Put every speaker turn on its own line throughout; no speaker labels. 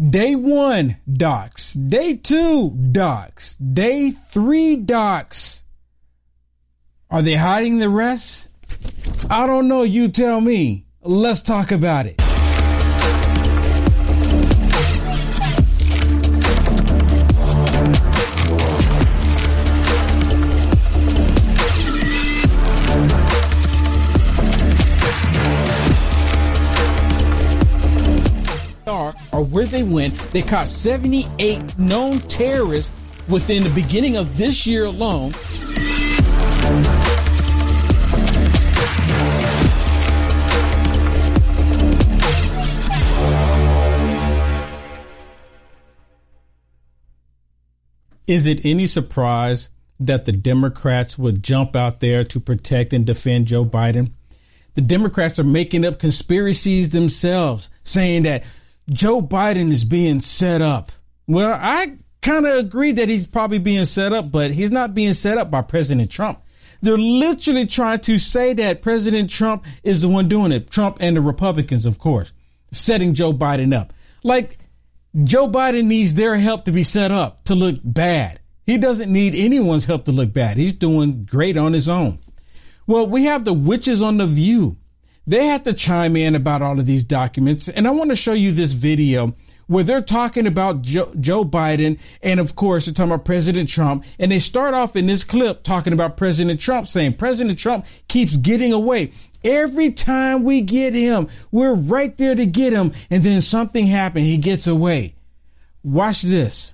Day one, docs. Day two, docs. Day three, docs. Are they hiding the rest? I don't know. You tell me. Let's talk about it. Where they went, they caught 78 known terrorists within the beginning of this year alone. Is it any surprise that the Democrats would jump out there to protect and defend Joe Biden? The Democrats are making up conspiracies themselves, saying that Joe Biden is being set up. Well, I kind of agree that he's probably being set up, but he's not being set up by President Trump. They're literally trying to say that President Trump is the one doing it. Trump and the Republicans, of course, setting Joe Biden up. Like Joe Biden needs their help to be set up to look bad. He doesn't need anyone's help to look bad. He's doing great on his own. Well, we have the witches on the view they had to chime in about all of these documents. And I want to show you this video where they're talking about Joe, Joe, Biden and of course they're talking about President Trump. And they start off in this clip talking about President Trump saying President Trump keeps getting away. Every time we get him, we're right there to get him. And then something happened. He gets away. Watch this.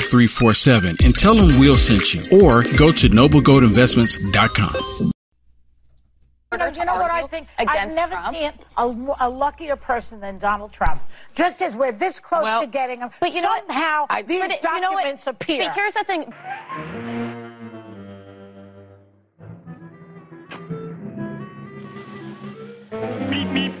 5347 and tell them we'll send you. Or go to noblegoldinvestments.com.
You know what I think? I've never Trump. seen a, a, luckier person than Donald Trump. Just as we're this close well, to getting him, but you somehow know these it, documents you know appear.
But here's the thing. Beep, beep.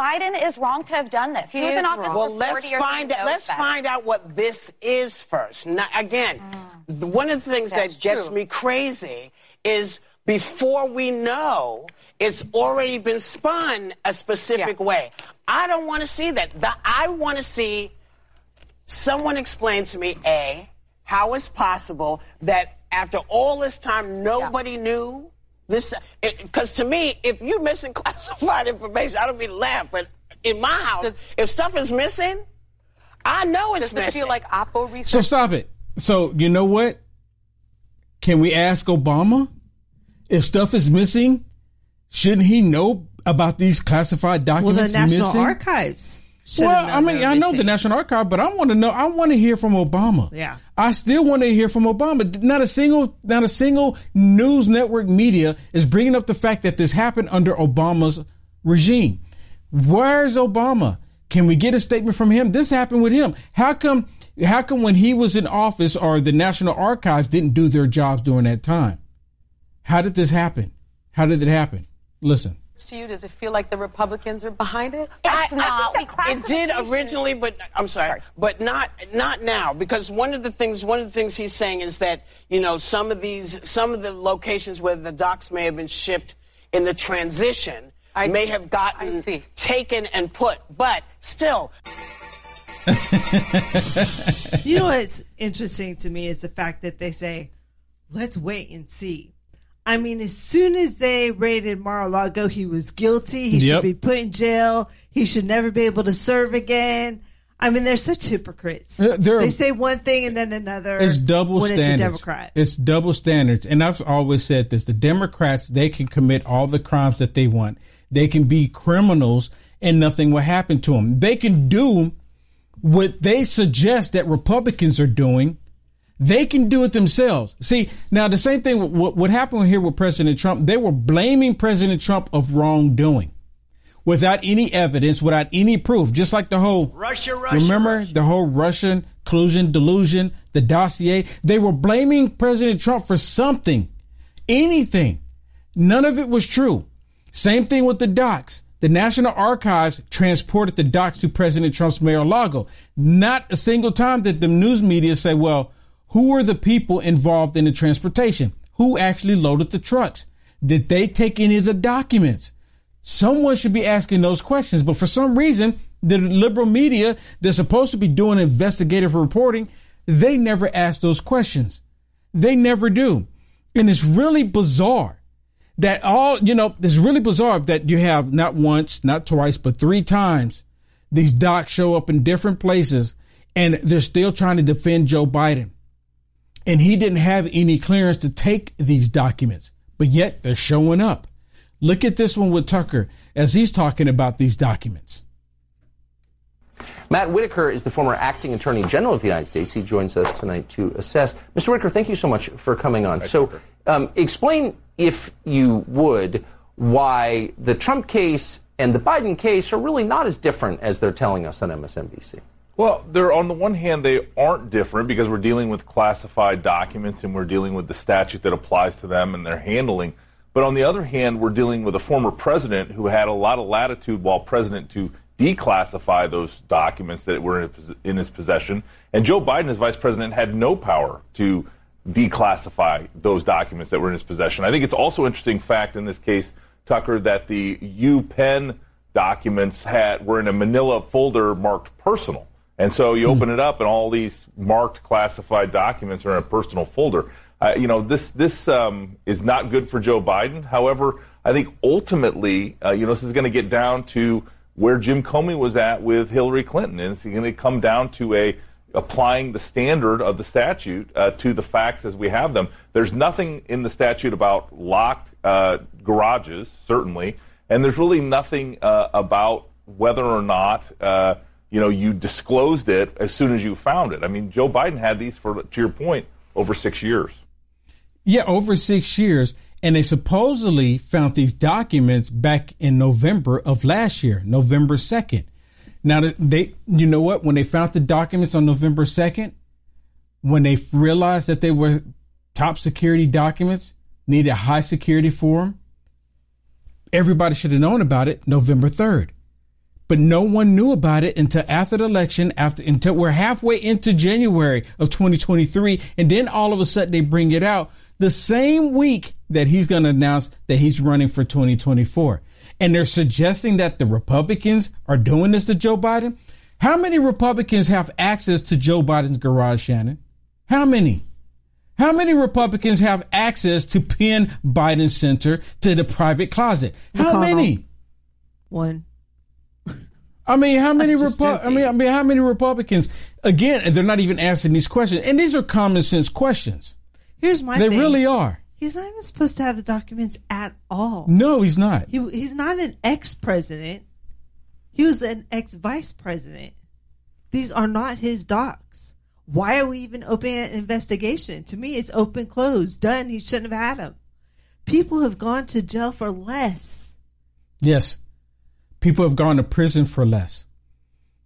Biden is wrong to have done this. He, he was in office wrong.
well, let's find out. Let's find out what this is first. Now, again, mm. one of the things That's that gets true. me crazy is before we know it's already been spun a specific yeah. way. I don't want to see that. I want to see someone explain to me a how it's possible that after all this time nobody yeah. knew this because to me, if you're missing classified information, I don't mean to laugh, but in my house, does, if stuff is missing, I know it's
does
missing.
Does it feel like Oppo research?
So stop it. So you know what? Can we ask Obama if stuff is missing? Shouldn't he know about these classified documents
well, the National
missing?
Archives
well, I mean, I know the National Archive, but I want to know. I want to hear from Obama.
Yeah,
I still want to hear from Obama. Not a single, not a single news network media is bringing up the fact that this happened under Obama's regime. Where's Obama? Can we get a statement from him? This happened with him. How come? How come when he was in office, or the National Archives didn't do their jobs during that time? How did this happen? How did it happen? Listen
to you? Does it feel like the Republicans are behind it?
It's I, not. I it did originally, but I'm sorry, sorry, but not not now because one of the things one of the things he's saying is that you know some of these some of the locations where the docs may have been shipped in the transition I may see. have gotten taken and put, but still.
you know what's interesting to me is the fact that they say, "Let's wait and see." I mean, as soon as they raided Mar-a-Lago, he was guilty. He yep. should be put in jail. He should never be able to serve again. I mean, they're such hypocrites. Uh, they say one thing and then another.
It's double
when
standards.
It's a Democrat.
It's double standards, and I've always said this: the Democrats they can commit all the crimes that they want. They can be criminals, and nothing will happen to them. They can do what they suggest that Republicans are doing, They can do it themselves. See, now the same thing, what, what happened here with President Trump, they were blaming President Trump of wrongdoing without any evidence, without any proof, just like the whole
Russia, Russia.
Remember
Russia.
the whole Russian collusion, delusion, the dossier? They were blaming President Trump for something, anything. None of it was true. Same thing with the docs. The National Archives transported the docs to President Trump's Mar-a-Lago. Not a single time did the news media say, well, who were the people involved in the transportation? Who actually loaded the trucks? Did they take any of the documents? Someone should be asking those questions. But for some reason, the liberal media, they're supposed to be doing investigative reporting. They never ask those questions. They never do. And it's really bizarre that all, you know, it's really bizarre that you have not once, not twice, but three times these docs show up in different places and they're still trying to defend Joe Biden. And he didn't have any clearance to take these documents, but yet they're showing up. Look at this one with Tucker as he's talking about these documents.
Matt Whitaker is the former acting attorney general of the United States. He joins us tonight to assess. Mr. Whitaker, thank you so much for coming on. So, um, explain, if you would, why the Trump case and the Biden case are really not as different as they're telling us on MSNBC.
Well, they're on the one hand they aren't different because we're dealing with classified documents and we're dealing with the statute that applies to them and their handling. But on the other hand, we're dealing with a former president who had a lot of latitude while president to declassify those documents that were in his possession. And Joe Biden, as vice president, had no power to declassify those documents that were in his possession. I think it's also interesting fact in this case, Tucker, that the UPenn documents had were in a Manila folder marked personal. And so you open it up, and all these marked classified documents are in a personal folder. Uh, you know, this this um, is not good for Joe Biden. However, I think ultimately, uh, you know, this is going to get down to where Jim Comey was at with Hillary Clinton, and it's going to come down to a applying the standard of the statute uh, to the facts as we have them. There's nothing in the statute about locked uh, garages, certainly, and there's really nothing uh, about whether or not uh, you know you disclosed it as soon as you found it. I mean, Joe Biden had these for, to your point, over six years.
Yeah, over six years. And they supposedly found these documents back in November of last year, November 2nd. Now, they, you know what? When they found the documents on November 2nd, when they realized that they were top security documents, needed high security for them, everybody should have known about it November 3rd. But no one knew about it until after the election, after until we're halfway into January of 2023. And then all of a sudden they bring it out the same week that he's going to announce that he's running for 2024. And they're suggesting that the Republicans are doing this to Joe Biden. How many Republicans have access to Joe Biden's garage, Shannon? How many? How many Republicans have access to Penn Biden Center to the private closet? How McConnell. many?
One.
I mean, how many Repu- I mean, I mean, how many Republicans? Again, they're not even asking these questions, and these are common sense questions.
Here's my
They
thing.
really are.
He's not even supposed to have the documents at all.
No, he's not.
He, he's not an ex president. He was an ex vice president. These are not his docs. Why are we even opening an investigation? To me, it's open, closed, done. He shouldn't have had them. People have gone to jail for less.
Yes. People have gone to prison for less.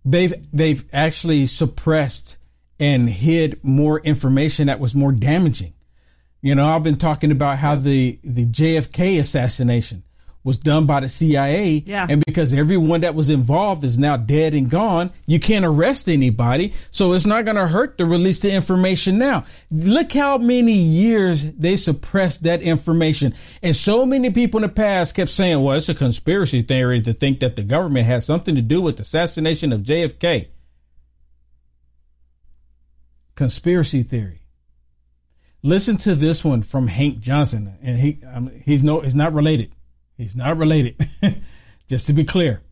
They've they've actually suppressed and hid more information that was more damaging. You know, I've been talking about how the, the JFK assassination was done by the CIA.
Yeah.
And because everyone that was involved is now dead and gone, you can't arrest anybody. So it's not going to hurt to release the information now. Look how many years they suppressed that information. And so many people in the past kept saying, well, it's a conspiracy theory to think that the government has something to do with the assassination of JFK. Conspiracy theory. Listen to this one from Hank Johnson, and he um, he's no he's not related. He's not related. Just to be clear,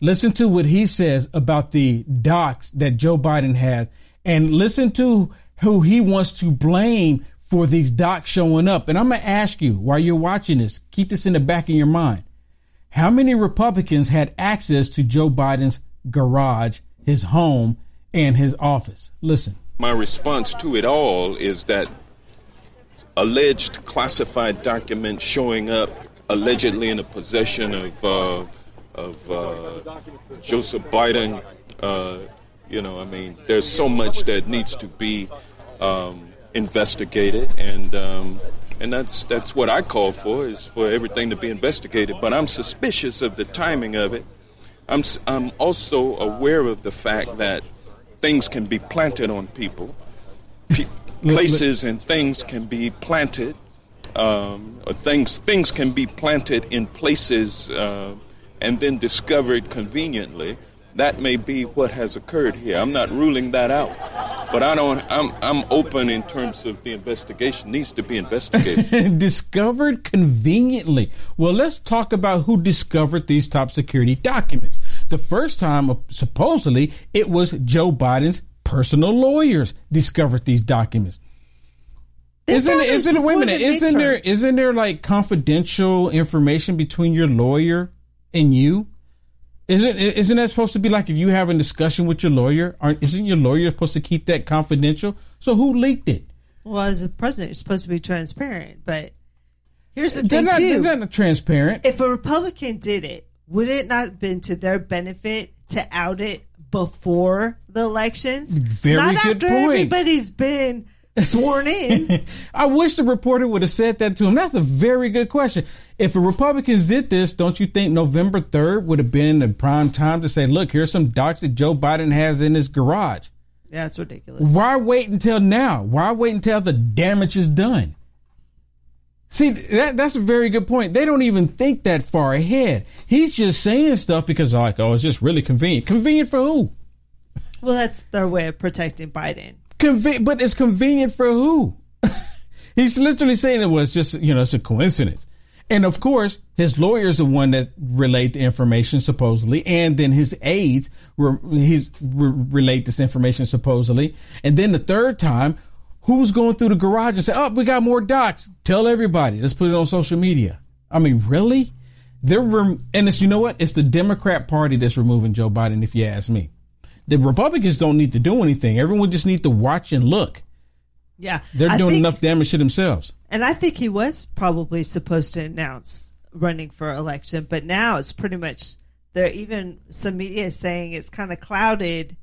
listen to what he says about the docs that Joe Biden has, and listen to who he wants to blame for these docs showing up. And I'm gonna ask you while you're watching this, keep this in the back of your mind. How many Republicans had access to Joe Biden's garage, his home, and his office? Listen.
my response to it all is that alleged classified documents showing up allegedly in the possession of uh, of uh, Joseph Biden. Uh, you know, I mean, there's so much that needs to be um, investigated, and um, and that's that's what I call for is for everything to be investigated. But I'm suspicious of the timing of it. I'm I'm also aware of the fact that things can be planted on people. P- places and things can be planted, um, or things things can be planted in places uh, and then discovered conveniently. That may be what has occurred here. I'm not ruling that out, but I don't. I'm I'm open in terms of the investigation needs to be investigated.
discovered conveniently. Well, let's talk about who discovered these top security documents. The first time, supposedly, it was Joe Biden's personal lawyers discovered these documents. Isn't isn't it, wait a minute, isn't there, isn't there like confidential information between your lawyer and you? Isn't, isn't that supposed to be like if you have a discussion with your lawyer, aren't, isn't your lawyer supposed to keep that confidential? So who leaked it?
Well, as a president, you're supposed to be transparent, but here's the they're thing
not,
too.
They're not transparent.
If a Republican did it, would it not have been to their benefit to out it before the elections?
Very
not
good
after
point.
Everybody's been sworn in.
I wish the reporter would have said that to him. That's a very good question. If the Republicans did this, don't you think November 3rd would have been a prime time to say, look, here's some docs that Joe Biden has in his garage?
Yeah, it's ridiculous.
Why wait until now? Why wait until the damage is done? See, that that's a very good point. They don't even think that far ahead. He's just saying stuff because like, oh, it's just really convenient. Convenient for who?
Well, that's their way of protecting Biden.
Conven- but it's convenient for who? He's literally saying it was just, you know, it's a coincidence. And of course, his lawyer is the one that relayed the information supposedly, and then his aides were he's re- relayed this information supposedly, and then the third time Who's going through the garage and say, "Oh, we got more docs"? Tell everybody. Let's put it on social media. I mean, really? They're rem- and it's you know what? It's the Democrat Party that's removing Joe Biden. If you ask me, the Republicans don't need to do anything. Everyone just need to watch and look.
Yeah,
they're doing think, enough damage to themselves.
And I think he was probably supposed to announce running for election, but now it's pretty much there. Even some media is saying it's kind of clouded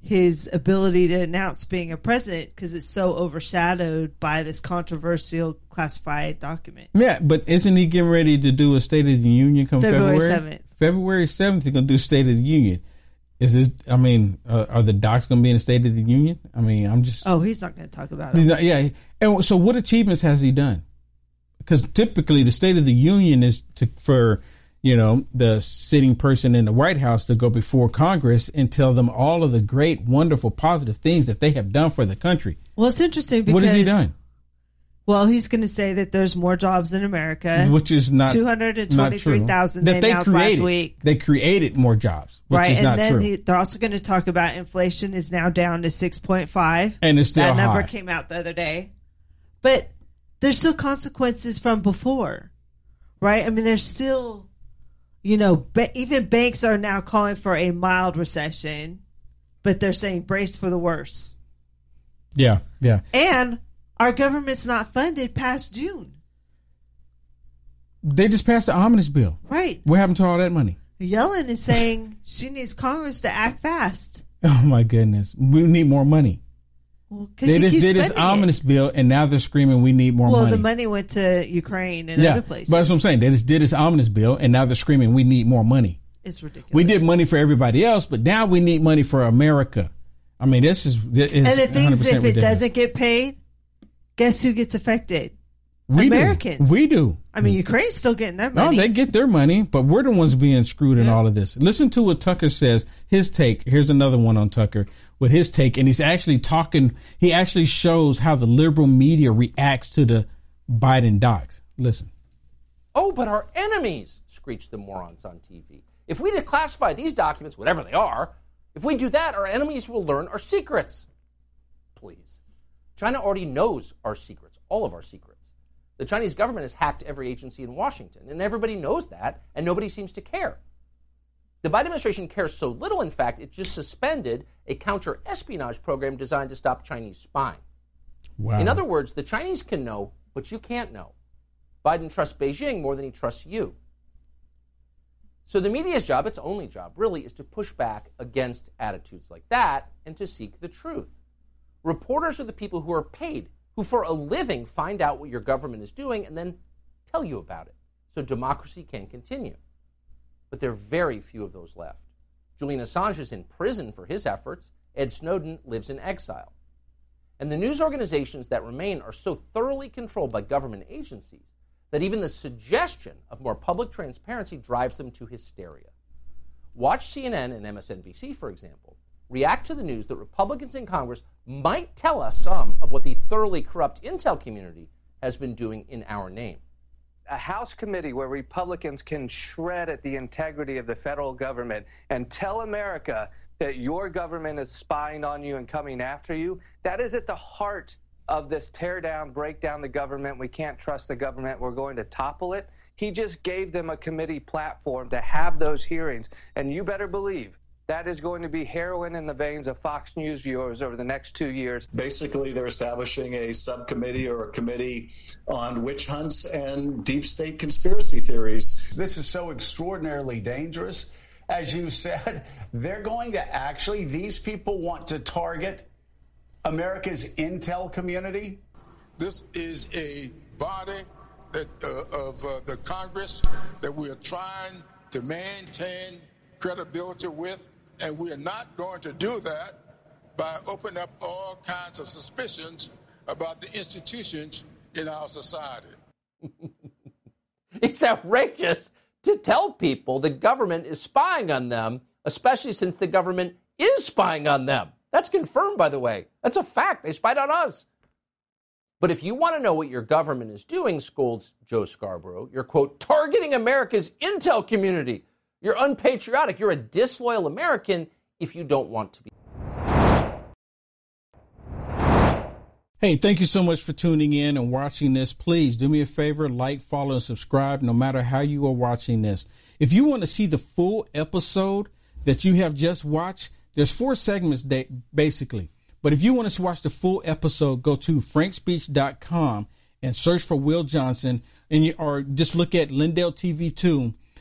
his ability to announce being a president because it's so overshadowed by this controversial classified document.
Yeah, but isn't he getting ready to do a State of the Union come February seventh? February seventh, he's going to do State of the Union. Is this? I mean, uh, are the docs going to be in the State of the Union? I mean, I'm just.
Oh, he's not going to talk about it. Not,
yeah, and so what achievements has he done? Because typically, the State of the Union is to, for you know, the sitting person in the White House to go before Congress and tell them all of the great, wonderful, positive things that they have done for the country.
Well, it's interesting because
what has he done?
Well, he's going to say that there's more jobs in America,
which is not
two hundred and twenty-three thousand that they announced
created.
last week.
They created more jobs, which
right?
is
and
not
then
true.
He, they're also going to talk about inflation is now down to six point five,
and it's still
that
high.
number came out the other day. But there's still consequences from before, right? I mean, there's still you know, ba- even banks are now calling for a mild recession, but they're saying brace for the worst.
Yeah, yeah.
And our government's not funded past June.
They just passed the omnibus bill.
Right.
What happened to all that money?
Yellen is saying she needs Congress to act fast.
Oh my goodness. We need more money.
Well,
they just did this ominous bill, and now they're screaming, "We need more
well,
money."
Well, the money went to Ukraine and yeah, other places.
But that's what I'm saying. They just did this ominous bill, and now they're screaming, "We need more money."
It's ridiculous.
We did money for everybody else, but now we need money for America. I mean, this is this
and the thing
is,
if
ridiculous.
it doesn't get paid, guess who gets affected?
We
Americans.
Do. We do.
I mean, Ukraine's still getting their money.
No, they get their money, but we're the ones being screwed yeah. in all of this. Listen to what Tucker says. His take. Here's another one on Tucker with his take, and he's actually talking. He actually shows how the liberal media reacts to the Biden docs. Listen.
Oh, but our enemies, screeched the morons on TV. If we declassify these documents, whatever they are, if we do that, our enemies will learn our secrets. Please. China already knows our secrets, all of our secrets. The Chinese government has hacked every agency in Washington, and everybody knows that, and nobody seems to care. The Biden administration cares so little, in fact, it just suspended a counter espionage program designed to stop Chinese spying. Wow. In other words, the Chinese can know, but you can't know. Biden trusts Beijing more than he trusts you. So the media's job, its only job, really, is to push back against attitudes like that and to seek the truth. Reporters are the people who are paid, who for a living find out what your government is doing and then tell you about it so democracy can continue but there are very few of those left. Julian Assange is in prison for his efforts. Ed Snowden lives in exile. And the news organizations that remain are so thoroughly controlled by government agencies that even the suggestion of more public transparency drives them to hysteria. Watch CNN and MSNBC, for example, react to the news that Republicans in Congress might tell us some of what the thoroughly corrupt intel community has been doing in our name
a House committee where Republicans can shred at the integrity of the federal government and tell America that your government is spying on you and coming after you, that is at the heart of this tear down, break down the government. We can't trust the government. We're going to topple it. He just gave them a committee platform to have those hearings. And you better believe that is going to be heroin in the veins of Fox News viewers over the next two years.
Basically, they're establishing a subcommittee or a committee on witch hunts and deep state conspiracy theories.
This is so extraordinarily dangerous. As you said, they're going to actually, these people want to target America's intel community.
This is a body that, uh, of uh, the Congress that we are trying to maintain credibility with. And we are not going to do that by opening up all kinds of suspicions about the institutions in our society.
it's outrageous to tell people the government is spying on them, especially since the government is spying on them. That's confirmed, by the way. That's a fact. They spied on us. But if you want to know what your government is doing, scolds Joe Scarborough, you're, quote, targeting America's intel community. You're unpatriotic. You're a disloyal American if you don't want to be.
Hey, thank you so much for tuning in and watching this. Please do me a favor, like, follow, and subscribe no matter how you are watching this. If you want to see the full episode that you have just watched, there's four segments that basically. But if you want to watch the full episode, go to frankspeech.com and search for Will Johnson and you, or just look at Lindell TV 2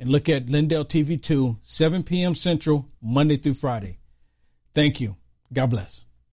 and look at Lindell TV 2, 7 p.m. Central, Monday through Friday. Thank you. God bless.